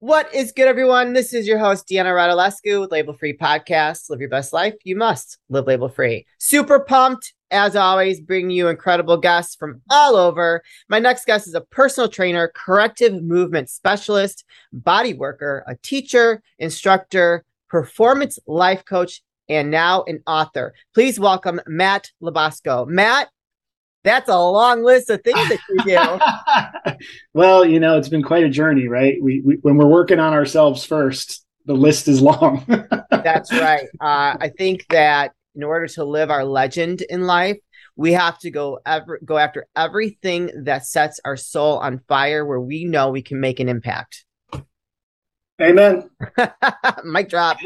What is good, everyone? This is your host, Deanna Radulescu with Label Free Podcast. Live your best life. You must live label free. Super pumped, as always, bringing you incredible guests from all over. My next guest is a personal trainer, corrective movement specialist, body worker, a teacher, instructor, performance life coach, and now an author. Please welcome Matt LaBosco. Matt, that's a long list of things that you do. well, you know, it's been quite a journey, right? We, we when we're working on ourselves first, the list is long. That's right. Uh, I think that in order to live our legend in life, we have to go ever go after everything that sets our soul on fire, where we know we can make an impact. Amen. Mic drop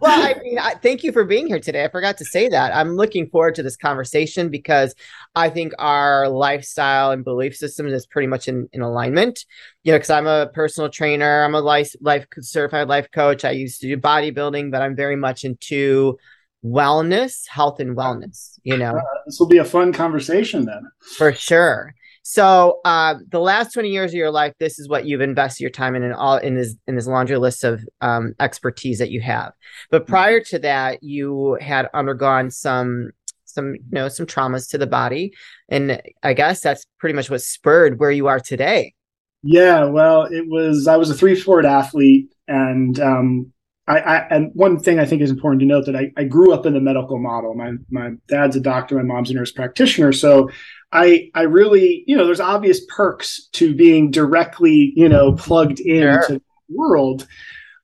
well, I mean, I, thank you for being here today. I forgot to say that. I'm looking forward to this conversation because I think our lifestyle and belief system is pretty much in, in alignment. You know, because I'm a personal trainer, I'm a life, life certified life coach. I used to do bodybuilding, but I'm very much into wellness, health, and wellness. You know, uh, this will be a fun conversation then. For sure. So uh, the last 20 years of your life, this is what you've invested your time in and all in this in this laundry list of um, expertise that you have. But mm-hmm. prior to that, you had undergone some some you know some traumas to the body, and I guess that's pretty much what spurred where you are today. Yeah, well, it was I was a three sport athlete, and um, I, I, and one thing I think is important to note that I, I grew up in the medical model. My my dad's a doctor, my mom's a nurse practitioner, so I I really, you know, there's obvious perks to being directly, you know, plugged into sure. the world.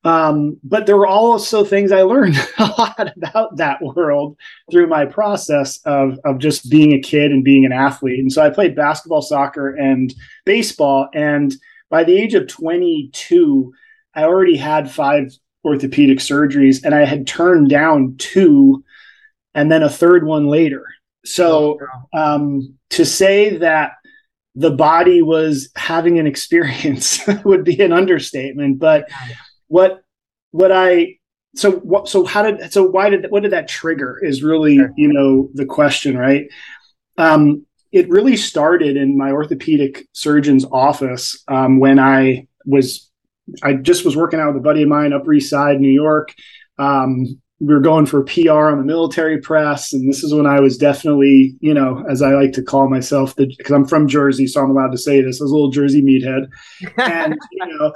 Um, but there were also things I learned a lot about that world through my process of of just being a kid and being an athlete. And so I played basketball, soccer, and baseball. And by the age of 22, I already had five orthopedic surgeries, and I had turned down two, and then a third one later. So um, to say that the body was having an experience would be an understatement. But what what I so what so how did so why did what did that trigger is really you know the question right? Um it really started in my orthopedic surgeon's office um, when i was i just was working out with a buddy of mine up east side new york. Um, we were going for PR on the military press, and this is when I was definitely, you know, as I like to call myself, because I'm from Jersey, so I'm allowed to say this, I was a little Jersey meathead, and you know,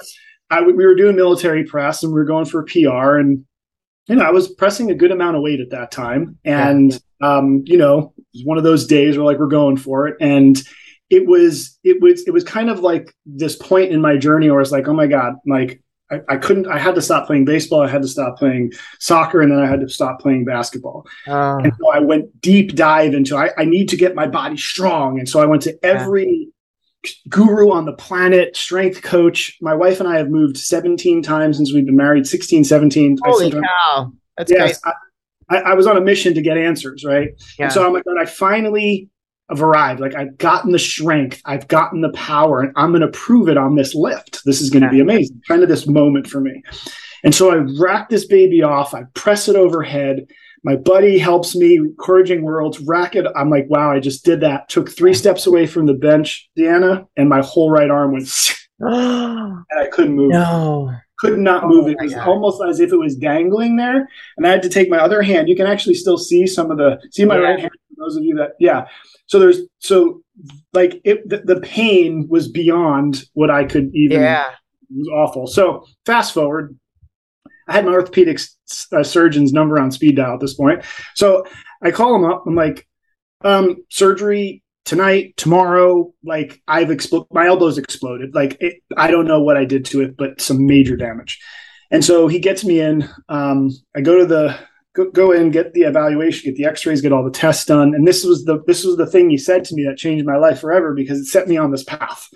I we were doing military press, and we were going for PR, and you know, I was pressing a good amount of weight at that time, and yeah. um, you know, it was one of those days where like we're going for it, and it was it was it was kind of like this point in my journey where it's like, oh my god, like I, I, couldn't i had to stop playing baseball i had to stop playing soccer and then i had to stop playing basketball. Uh, and so i went deep dive into I, I, need to get my body strong. And so i went to every yeah. guru on the planet strength coach. My wife and i have moved 17 times since we've been married 16 17 holy cow. That's yes, I, I, was on a mission to get answers right? Yeah. and so i'm like i finally have arrived. Like I've gotten the strength, I've gotten the power, and I'm going to prove it on this lift. This is going to be amazing. Kind of this moment for me. And so I rack this baby off, I press it overhead. My buddy helps me, encouraging worlds, rack it. I'm like, wow, I just did that. Took three steps away from the bench, Deanna, and my whole right arm went, and I couldn't move. No. Could not oh move. It was almost as if it was dangling there. And I had to take my other hand. You can actually still see some of the, see my yeah. right hand, those of you that, yeah so there's so like it the, the pain was beyond what I could even. Yeah, it was awful. So fast forward, I had my orthopedic uh, surgeon's number on speed dial at this point. So I call him up. I'm like, um, surgery tonight, tomorrow. Like I've exploded, my elbow's exploded. Like it, I don't know what I did to it, but some major damage. And so he gets me in. Um, I go to the go, go in, get the evaluation, get the X-rays, get all the tests done. And this was the this was the thing he said to me that changed my life forever because it set me on this path.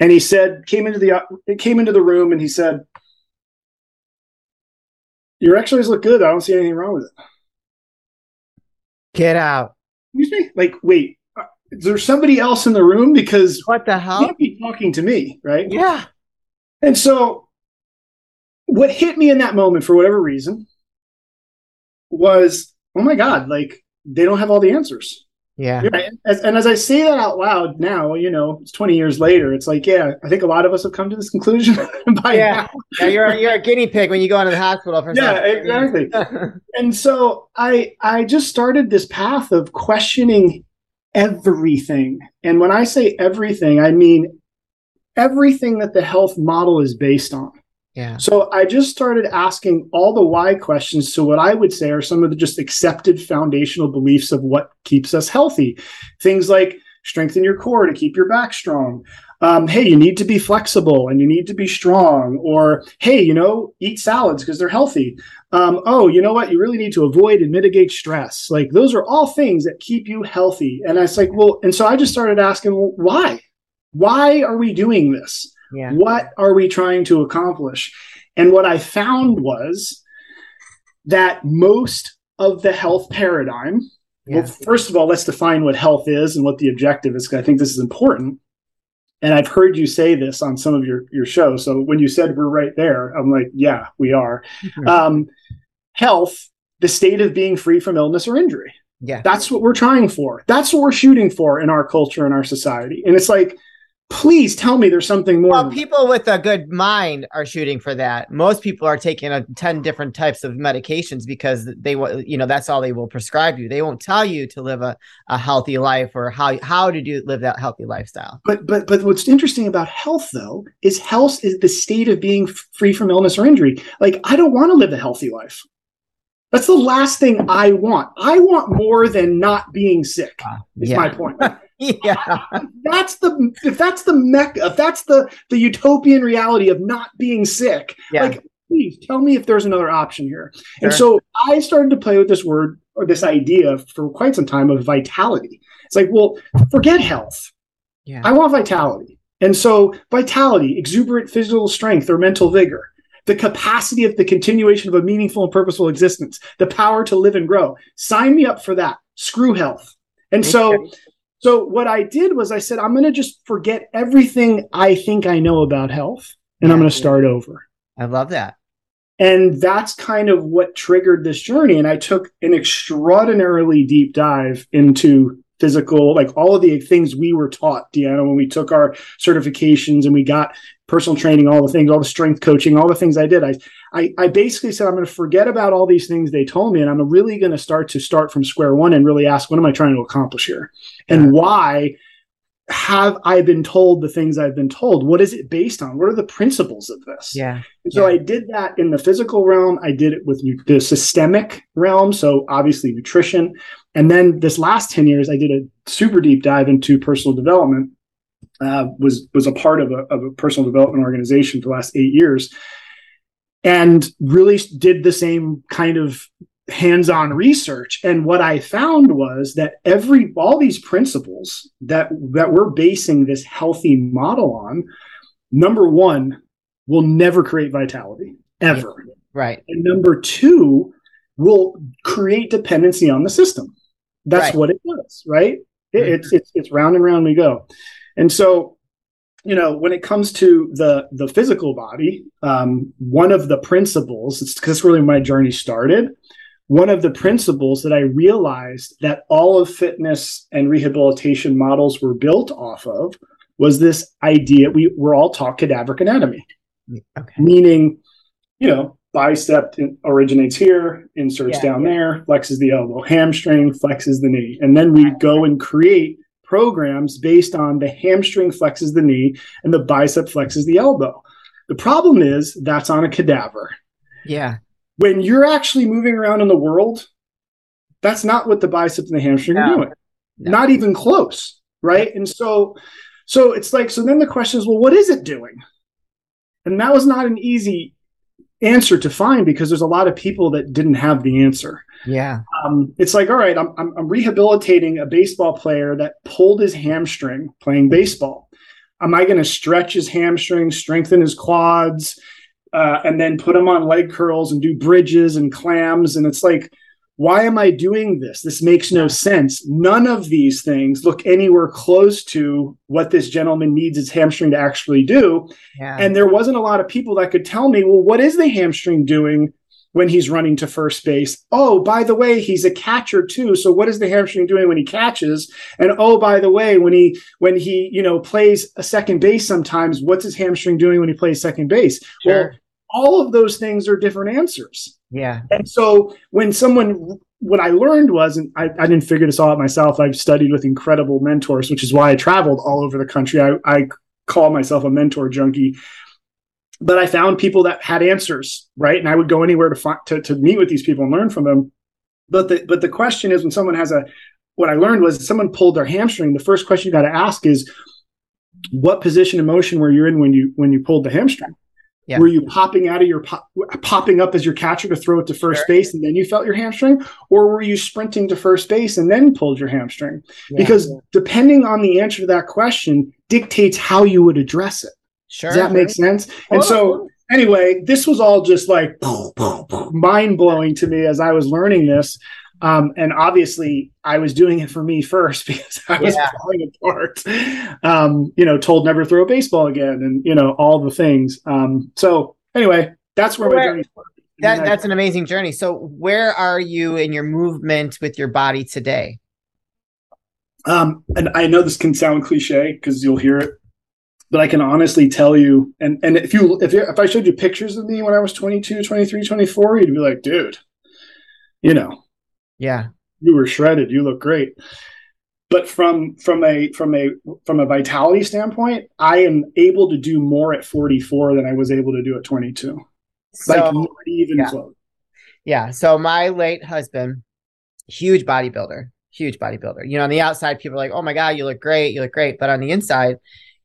And he said, came into the it came into the room and he said, "Your X-rays look good. I don't see anything wrong with it." Get out. Excuse me. Like, wait, uh, is there somebody else in the room? Because what the hell? You can't be talking to me, right? Yeah. And so, what hit me in that moment, for whatever reason, was, oh my God, like they don't have all the answers. Yeah. Right. As, and as I say that out loud now, you know, it's 20 years later. It's like, yeah, I think a lot of us have come to this conclusion by Yeah. now. Yeah, you're you're a guinea pig when you go into the hospital for Yeah, something. exactly. And so I I just started this path of questioning everything. And when I say everything, I mean everything that the health model is based on. So I just started asking all the why questions to what I would say are some of the just accepted foundational beliefs of what keeps us healthy. Things like strengthen your core to keep your back strong. Um, hey, you need to be flexible and you need to be strong. Or hey, you know, eat salads because they're healthy. Um, oh, you know what? You really need to avoid and mitigate stress. Like those are all things that keep you healthy. And I was like, well, and so I just started asking, well, why? Why are we doing this? Yeah. What are we trying to accomplish? And what I found was that most of the health paradigm, Yeah. well, first of all, let's define what health is and what the objective is, because I think this is important. And I've heard you say this on some of your, your shows. So when you said we're right there, I'm like, yeah, we are. Um, health, the state of being free from illness or injury. Yeah. That's what we're trying for. That's what we're shooting for in our culture and our society. And it's like, please tell me there's something more. Well, people with a good mind are shooting for that. Most people are taking a 10 different types of medications because they want, you know, that's all they will prescribe you. They won't tell you to live a, a healthy life or how, how to do live that healthy lifestyle. But but but what's interesting about health though is health is the state of being free from illness or injury. Like I don't want to live a healthy life. That's the last thing I want. I want more than not being sick. Uh, is yeah. my point. yeah. that's the if that's the mecca if that's the the utopian reality of not being sick Yeah. like please tell me if there's another option here and so i started to play with this word or this idea for quite some time of vitality it's like well forget health Yeah. i want vitality and so vitality exuberant physical strength or mental vigor the capacity of the continuation of a meaningful and purposeful existence the power to live and grow sign me up for that screw health and so. So what I did was I said, I'm going to just forget everything I think I know about health and I'm going to start over. I love that. And that's kind of what triggered this journey. And I took an extraordinarily deep dive into physical, like all of the things we were taught, Deanna, when we took our certifications and we got personal training, all the things, all the strength coaching, all the things I did. I, I, I basically said, I'm going to forget about all these things they told me. And I'm really going to start to start from square one and really ask, what am I trying to accomplish here? And why have I been told the things I've been told? What is it based on? What are the principles of this? Yeah. And so Yeah. I did that in the physical realm. I did it with the systemic realm. So obviously nutrition. And then this last 10 years, I did a super deep dive into personal development. Uh, was was a part of a, of a personal development organization for the last eight years and really did the same kind of hands-on research and what i found was that every all these principles that that we're basing this healthy model on number one will never create vitality ever Right. and number two will create dependency on the system that's Right. what it does right It- Mhm. it's it's it's round and round we go and so you know when it comes to the the physical body um, one of the principles it's because really my journey started one of the principles that i realized that all of fitness and rehabilitation models were built off of was this idea we were all taught cadaveric anatomy Okay. meaning you know bicep in- originates here inserts Yeah, down yeah. there flexes the elbow hamstring flexes the knee and then we go and create programs based on the hamstring flexes the knee and the bicep flexes the elbow the problem is that's on a cadaver Yeah. when you're actually moving around in the world that's not what the bicep and the hamstring are No. doing No. not even close right and so so it's like so then the question is well what is it doing and that was not an easy answer to find because there's a lot of people that didn't have the answer. Yeah. um, it's like all right I'm, I'm, I'm rehabilitating a baseball player that pulled his hamstring playing baseball. Am i going to stretch his hamstring strengthen his quads uh, and then put him on leg curls and do bridges and clams? And it's like why am i doing this this makes no sense none of these things look anywhere close to what this gentleman needs his hamstring to actually do Yeah. and there wasn't a lot of people that could tell me well what is the hamstring doing when he's running to first base. Oh, by the way, he's a catcher too. So what is the hamstring doing when he catches? And oh, by the way, when he when he you know plays a second base sometimes, what's his hamstring doing when he plays second base? Sure. Well, all of those things are different answers. Yeah. And so when someone what I learned was, and I, I, didn't figure this all out myself. I've studied with incredible mentors, which is why I traveled all over the country. I, I call myself a mentor junkie but I found people that had answers, right? And I would go anywhere to to, to meet with these people and learn from them. But the but the question is when someone has a what I learned was someone pulled their hamstring, the first question you got to ask is what position of motion were you in when you when you pulled the hamstring? Yeah. Were you popping out of your pop, popping up as your catcher to throw it to first sure. base and then you felt your hamstring, or were you sprinting to first base and then pulled your hamstring? Yeah, because yeah. depending on the answer to that question dictates how you would address it. Sure. Does that make sense? And so, anyway, this was all just like mind blowing to me as I was learning this. Um, and obviously, I was doing it for me first because I was yeah. falling apart. Um, you know, told never throw a baseball again, and you know all the things. Um, so anyway, that's where, where my journey. That, that's an amazing journey. So, where are you in your movement with your body today? Um, and I know this can sound cliche because you'll hear it but I can honestly tell you, and and if you if you, if I showed you pictures of me when I was 22, 23, 24, you'd be like, dude, you know, yeah, you were shredded. You look great. But from from a from a from a vitality standpoint, I am able to do more at 44 than I was able to do at 22. So, like not even yeah. close. Yeah. So my late husband, huge bodybuilder, huge bodybuilder. You know, on the outside, people are like, "Oh my god, you look great, you look great," but on the inside,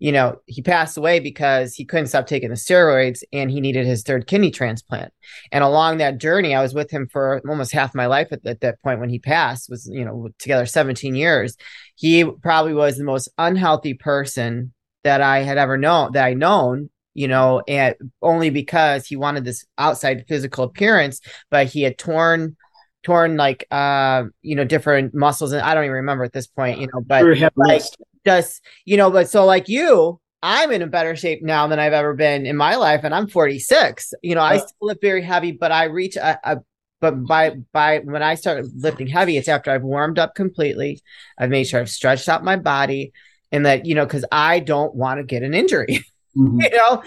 you know, he passed away because he couldn't stop taking the steroids and he needed his third kidney transplant. And along that journey, I was with him for almost half my life at, at that point when he passed, was, you know, together 17 years. He probably was the most unhealthy person that I had ever known, that I known you know, and only because he wanted this outside physical appearance, but he had torn torn like uh you know different muscles and I don't even remember at this point, you know, but like just you know but so like you i'm in a better shape now than i've ever been in my life and i'm 46 you know i still lift very heavy but i reach a, a but by by when i start lifting heavy it's after i've warmed up completely i've made sure i've stretched out my body and that you know because i don't want to get an injury Mm-hmm. you know,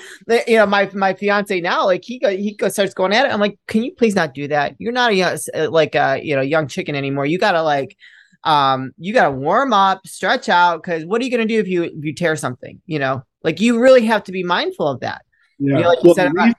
you know, my my fiance now, like he go, he go starts going at it. I'm like, can you please not do that? You're not a young, like a you know young chicken anymore. You gotta like um, you got to warm up, stretch out, because what are you going to do if you if you tear something? You know, like you really have to be mindful of that. Yeah, you know, like well, the reason,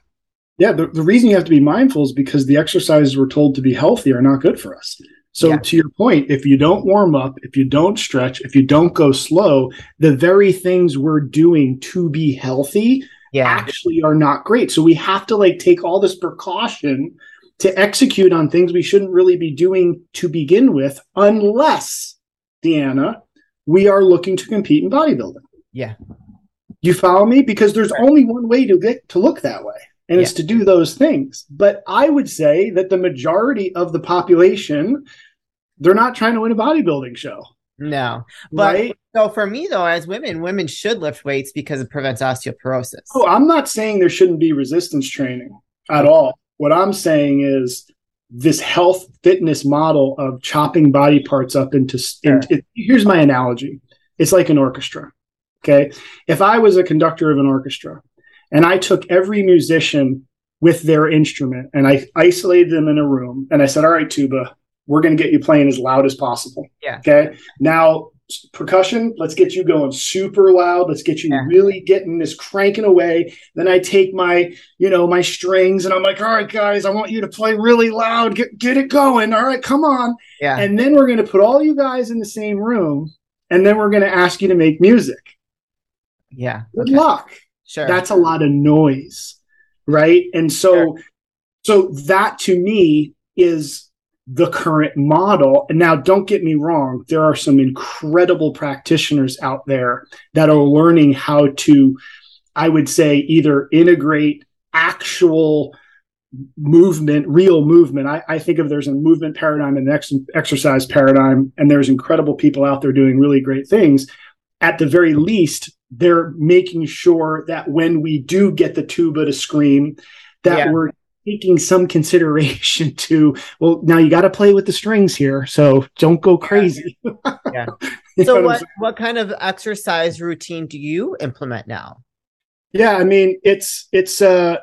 yeah. The, the reason you have to be mindful is because the exercises we're told to be healthy are not good for us. So yeah. to your point, if you don't warm up, if you don't stretch, if you don't go slow, the very things we're doing to be healthy yeah. actually are not great. So we have to like take all this precaution to execute on things we shouldn't really be doing to begin with, unless, Deanna, we are looking to compete in bodybuilding. Yeah. You follow me? Because there's right. only one way to get to look that way, and yeah. it's to do those things. But I would say that the majority of the population, they're not trying to win a bodybuilding show. No. But right? so for me though, as women, women should lift weights because it prevents osteoporosis. Oh, I'm not saying there shouldn't be resistance training at all. What I'm saying is this health fitness model of chopping body parts up into, sure. it, here's my analogy. It's like an orchestra. Okay. If I was a conductor of an orchestra and I took every musician with their instrument and I isolated them in a room and I said, all right, tuba, we're going to get you playing as loud as possible. Yeah. Okay. Now percussion let's get you going super loud. Let's get you yeah. really getting this cranking away. Then i take my you know my strings and i'm like all right guys i want you to play really loud. Get, get it going. All right come on. Yeah. And then we're going to put all you guys in the same room and then we're going to ask you to make music. Yeah. Good okay. luck. Sure. That's a lot of noise right? And so sure. so that to me is the current model. And now, don't get me wrong, there are some incredible practitioners out there that are learning how to, I would say, either integrate actual movement, real movement. I, I think of there's a movement paradigm and an ex- exercise paradigm, and there's incredible people out there doing really great things. At the very least, they're making sure that when we do get the tuba to scream, that yeah. we're taking some consideration to well now you got to play with the strings here so don't go crazy. Yeah. So what what kind of exercise routine do you implement now? Yeah i mean it's it's uh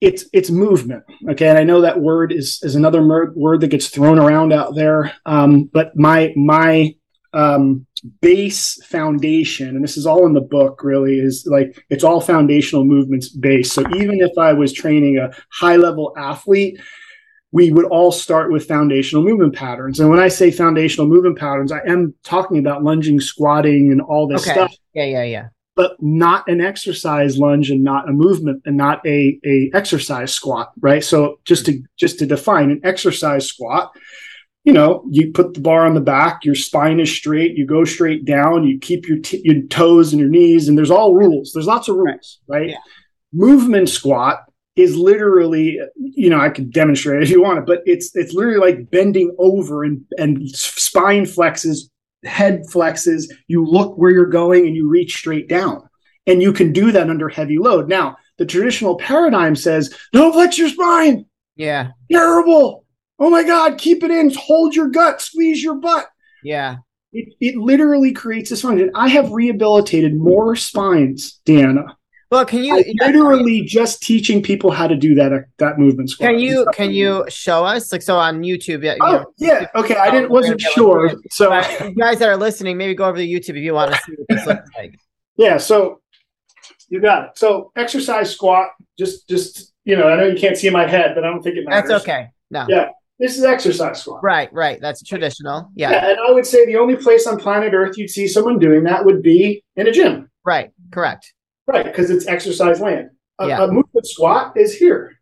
it's it's movement okay? And i know that word is is another mer- word that gets thrown around out there um but my my um base foundation and this is all in the book really is like it's all foundational movements based. So even if i was training a high level athlete we would all start with foundational movement patterns. And when i say foundational movement patterns i am talking about lunging squatting and all this okay. stuff. Yeah yeah yeah. But not an exercise lunge and not a movement and not a, a exercise squat right? So just to just to define an exercise squat you know, you put the bar on the back, your spine is straight, you go straight down, you keep your, t- your toes and your knees, and there's all rules. There's lots of rules, right? Yeah. Movement squat is literally, you know, I could demonstrate if you want it, but it's it's literally like bending over and and spine flexes, head flexes. You look where you're going and you reach straight down, and you can do that under heavy load. Now, the traditional paradigm says, "Don't flex your spine." Yeah, terrible oh my god keep it in. Hold your gut. Squeeze your butt. Yeah. It, it literally creates this function i have rehabilitated more spines Deanna. well can you literally just teaching people how to do that uh, that movement squat. can you can you show us? Like so on youtube yeah oh, know, yeah. Okay i didn't wasn't sure so. You guys that are listening maybe go over to youtube if you want to see what this looks like. Yeah so you got it. So exercise squat just just you know i know you can't see my head but i don't think it matters. That's okay. No. Yeah this is exercise squat. Right, right. That's traditional. Yeah. yeah. And I would say the only place on planet Earth you'd see someone doing that would be in a gym. Right, correct. Right, because it's exercise land. A, yeah. a movement squat is here.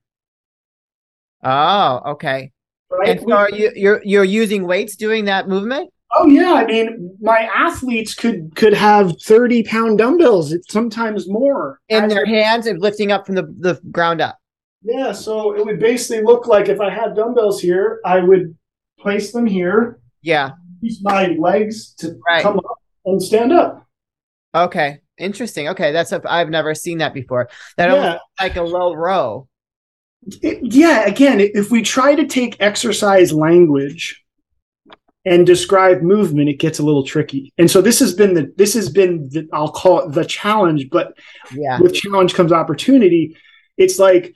Oh, okay. Right? And so are you you're you're using weights doing that movement? Oh yeah, I mean, my athletes could could have thirty pound dumbbells, sometimes more, in their hands and lifting up from the, the ground up. Yeah, so it would basically look like if I had dumbbells here, I would place them here. Yeah. Use my legs to right. come up and stand up. Okay. Interesting. Okay, that's a, I've never seen that before. That yeah. like a low row. It, yeah, again, if we try to take exercise language and describe movement, it gets a little tricky. And so this has been the this has been the, I'll call it the challenge, but yeah. with challenge comes opportunity. It's like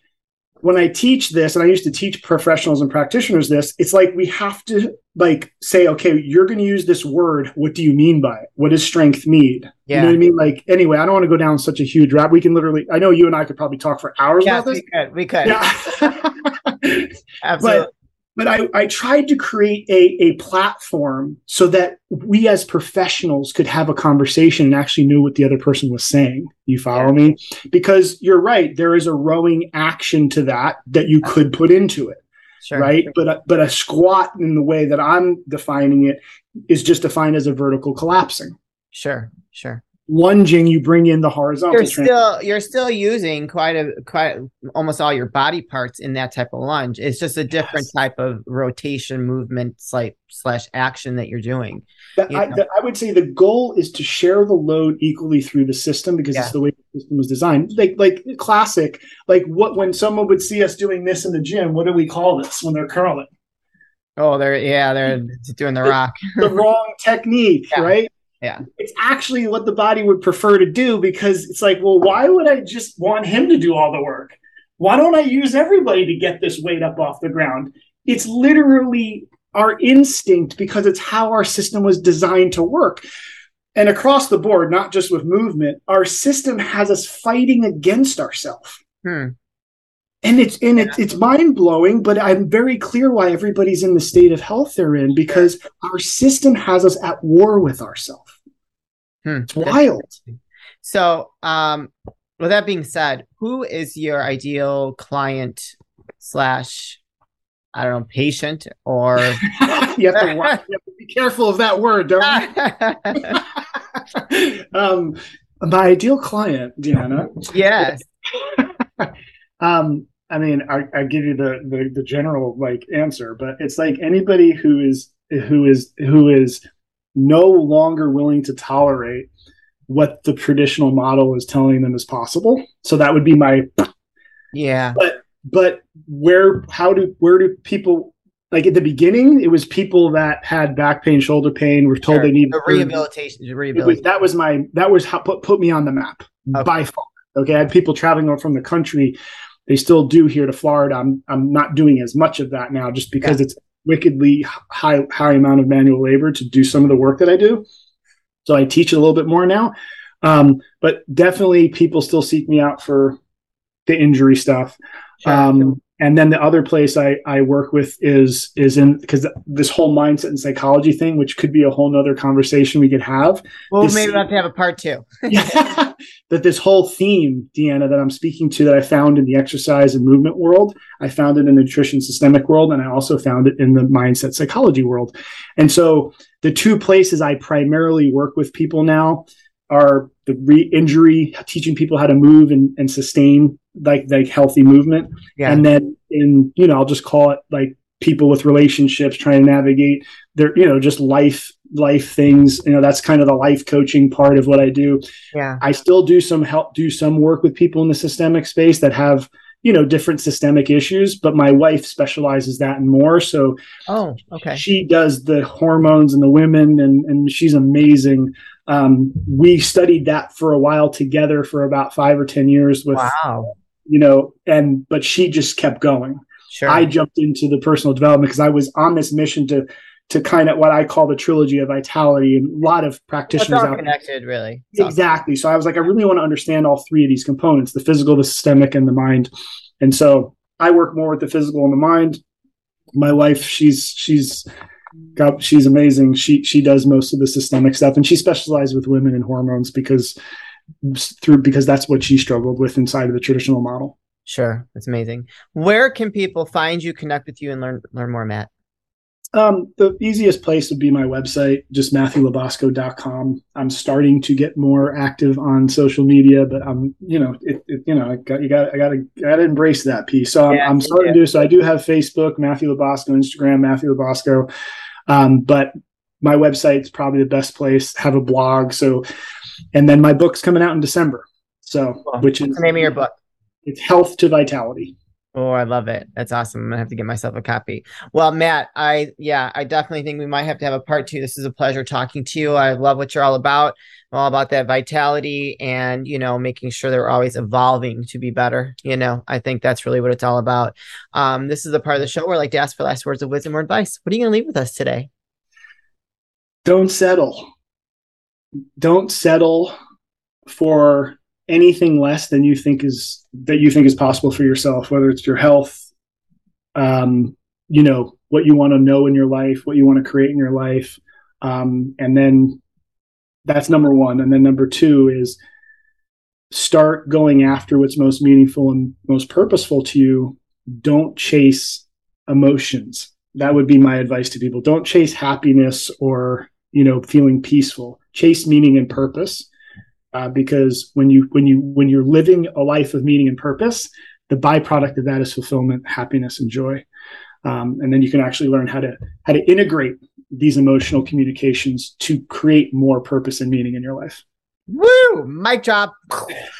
when I teach this, and I used to teach professionals and practitioners this, it's like we have to like say, okay, you're going to use this word. What do you mean by it? What does strength mean? Yeah. You know what I mean? Like, anyway, I don't want to go down such a huge route. We can literally, I know you and I could probably talk for hours yes, about this. We could. We could. Yeah. Absolutely. But, but I, I tried to create a, a platform so that we as professionals could have a conversation and actually knew what the other person was saying. You follow me? Because you're right, there is a rowing action to that that you could put into it. Sure, right. But a, but a squat in the way that I'm defining it is just defined as a vertical collapsing. Sure, sure lunging, you bring in the horizontal. You're still you're still using quite a quite almost all your body parts in that type of lunge. It's just a different yes. type of rotation movement slash slash action that you're doing. I, the, I, would say the goal is to share the load equally through the system because yeah. it's the way the system was designed. Like like classic, like what when someone would see us doing this in the gym, what do we call this when they're curling? Oh, they're yeah, they're doing the rock. the wrong technique, yeah. right? Yeah. It's actually what the body would prefer to do because it's like, well, why would I just want him to do all the work? Why don't I use everybody to get this weight up off the ground? It's literally our instinct because it's how our system was designed to work. And across the board, not just with movement, our system has us fighting against ourselves. Hmm. And it's and it's it's mind blowing, but I'm very clear why everybody's in the state of health they're in because our system has us at war with ourselves. Hmm. It's wild. So, um, with that being said, who is your ideal client slash I don't know, patient or you, have to, you, have to, be careful of that word, don't you? um, my ideal client, Deanna. Yes. um, I mean, I, I give you the, the the general like answer, but it's like anybody who is who is who is no longer willing to tolerate what the traditional model is telling them is possible. So that would be my yeah. But but where how do where do people like at the beginning, it was people that had back pain, shoulder pain, were told sure. they needed the rehabilitation. The rehabilitation. Was, that was my that was how put put me on the map okay. by far. Okay, I had people traveling from the country. They still do here to Florida. I'm I'm not doing as much of that now, just because yeah. it's wickedly high high amount of manual labor to do some of the work that I do. So I teach a little bit more now. Um, but definitely, people still seek me out for the injury stuff. Sure. Um, and then the other place I, I work with is is in because this whole mindset and psychology thing, which could be a whole nother conversation we could have. Well, maybe we have to have a part two. that this whole theme, Deanna, that I'm speaking to, that I found in the exercise and movement world, I found it in the nutrition systemic world, and I also found it in the mindset psychology world. And so the two places I primarily work with people now are the re-injury, teaching people how to move and, and sustain like like healthy movement. Yeah. And then in, you know, I'll just call it like people with relationships trying to navigate their, you know, just life life things. You know, that's kind of the life coaching part of what I do. Yeah. I still do some help do some work with people in the systemic space that have you know different systemic issues but my wife specializes that and more so oh okay she does the hormones and the women and and she's amazing um, we studied that for a while together for about five or ten years with wow you know and but she just kept going sure. i jumped into the personal development because i was on this mission to to kind of what I call the trilogy of vitality, and a lot of practitioners out connected, really. It's exactly. Awesome. So I was like, I really want to understand all three of these components: the physical, the systemic, and the mind. And so I work more with the physical and the mind. My wife, she's she's got she's amazing. She she does most of the systemic stuff, and she specializes with women and hormones because through because that's what she struggled with inside of the traditional model. Sure, that's amazing. Where can people find you, connect with you, and learn learn more, Matt? Um, the easiest place would be my website, just matthewlabosco.com. I'm starting to get more active on social media, but I'm, you know, it, it you know, I got, you got, I got to, got to embrace that piece. So I'm, yeah, I'm starting yeah. to do, so I do have Facebook, Matthew LaBosco, Instagram, Matthew LaBosco. Um, but my website's probably the best place, have a blog. So, and then my book's coming out in December. So, well, which is the name of your book? It's Health to Vitality. Oh, I love it. That's awesome. I'm gonna have to get myself a copy. Well, Matt, I yeah, I definitely think we might have to have a part two. This is a pleasure talking to you. I love what you're all about. I'm all about that vitality and you know making sure they're always evolving to be better. You know, I think that's really what it's all about. Um, this is the part of the show where I like to ask for last words of wisdom or advice. What are you gonna leave with us today? Don't settle. Don't settle for anything less than you think is that you think is possible for yourself, whether it's your health, um, you know, what you want to know in your life, what you want to create in your life. Um, and then that's number one. And then number two is start going after what's most meaningful and most purposeful to you. Don't chase emotions. That would be my advice to people. Don't chase happiness or, you know, feeling peaceful. Chase meaning and purpose uh, because when you when you when you're living a life of meaning and purpose, the byproduct of that is fulfillment, happiness, and joy. Um, and then you can actually learn how to how to integrate these emotional communications to create more purpose and meaning in your life. Woo! Mic drop.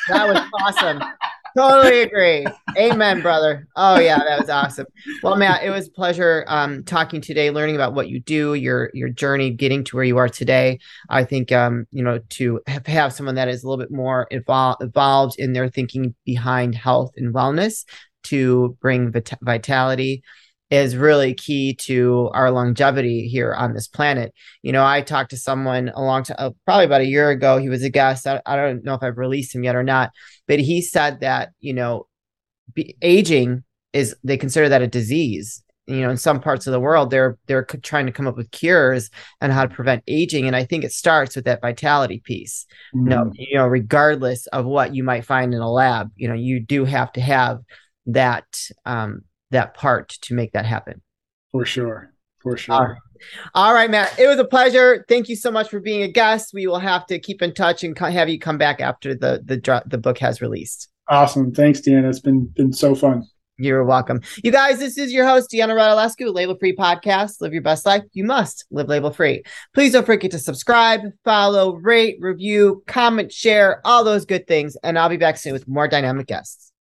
That was awesome totally agree. Amen, brother. Oh yeah, that was awesome. Well, Matt, it was a pleasure um, talking today, learning about what you do, your your journey, getting to where you are today. I think um, you know to have, someone that is a little bit more evol- evolved in their thinking behind health and wellness to bring vit- vitality is really key to our longevity here on this planet. You know, I talked to someone a long time, uh, probably about a year ago. He was a guest. I, I, don't know if I've released him yet or not, but he said that, you know, be, aging is, they consider that a disease. You know, in some parts of the world, they're they're trying to come up with cures and how to prevent aging, and I think it starts with that vitality piece. Mm. You know, you know, regardless of what you might find in a lab, you know, you do have to have that um, that part to make that happen. For sure. For sure. All right. All right, Matt. It was a pleasure. Thank you so much for being a guest. We will have to keep in touch and have you come back after the the the book has released. Awesome. Thanks, Deanna. It's been been so fun. You're welcome. You guys, this is your host, Deanna Radulescu, Label Free Podcast. Live your best life. You must live label free. Please don't forget to subscribe, follow, rate, review, comment, share, all those good things. And I'll be back soon with more dynamic guests.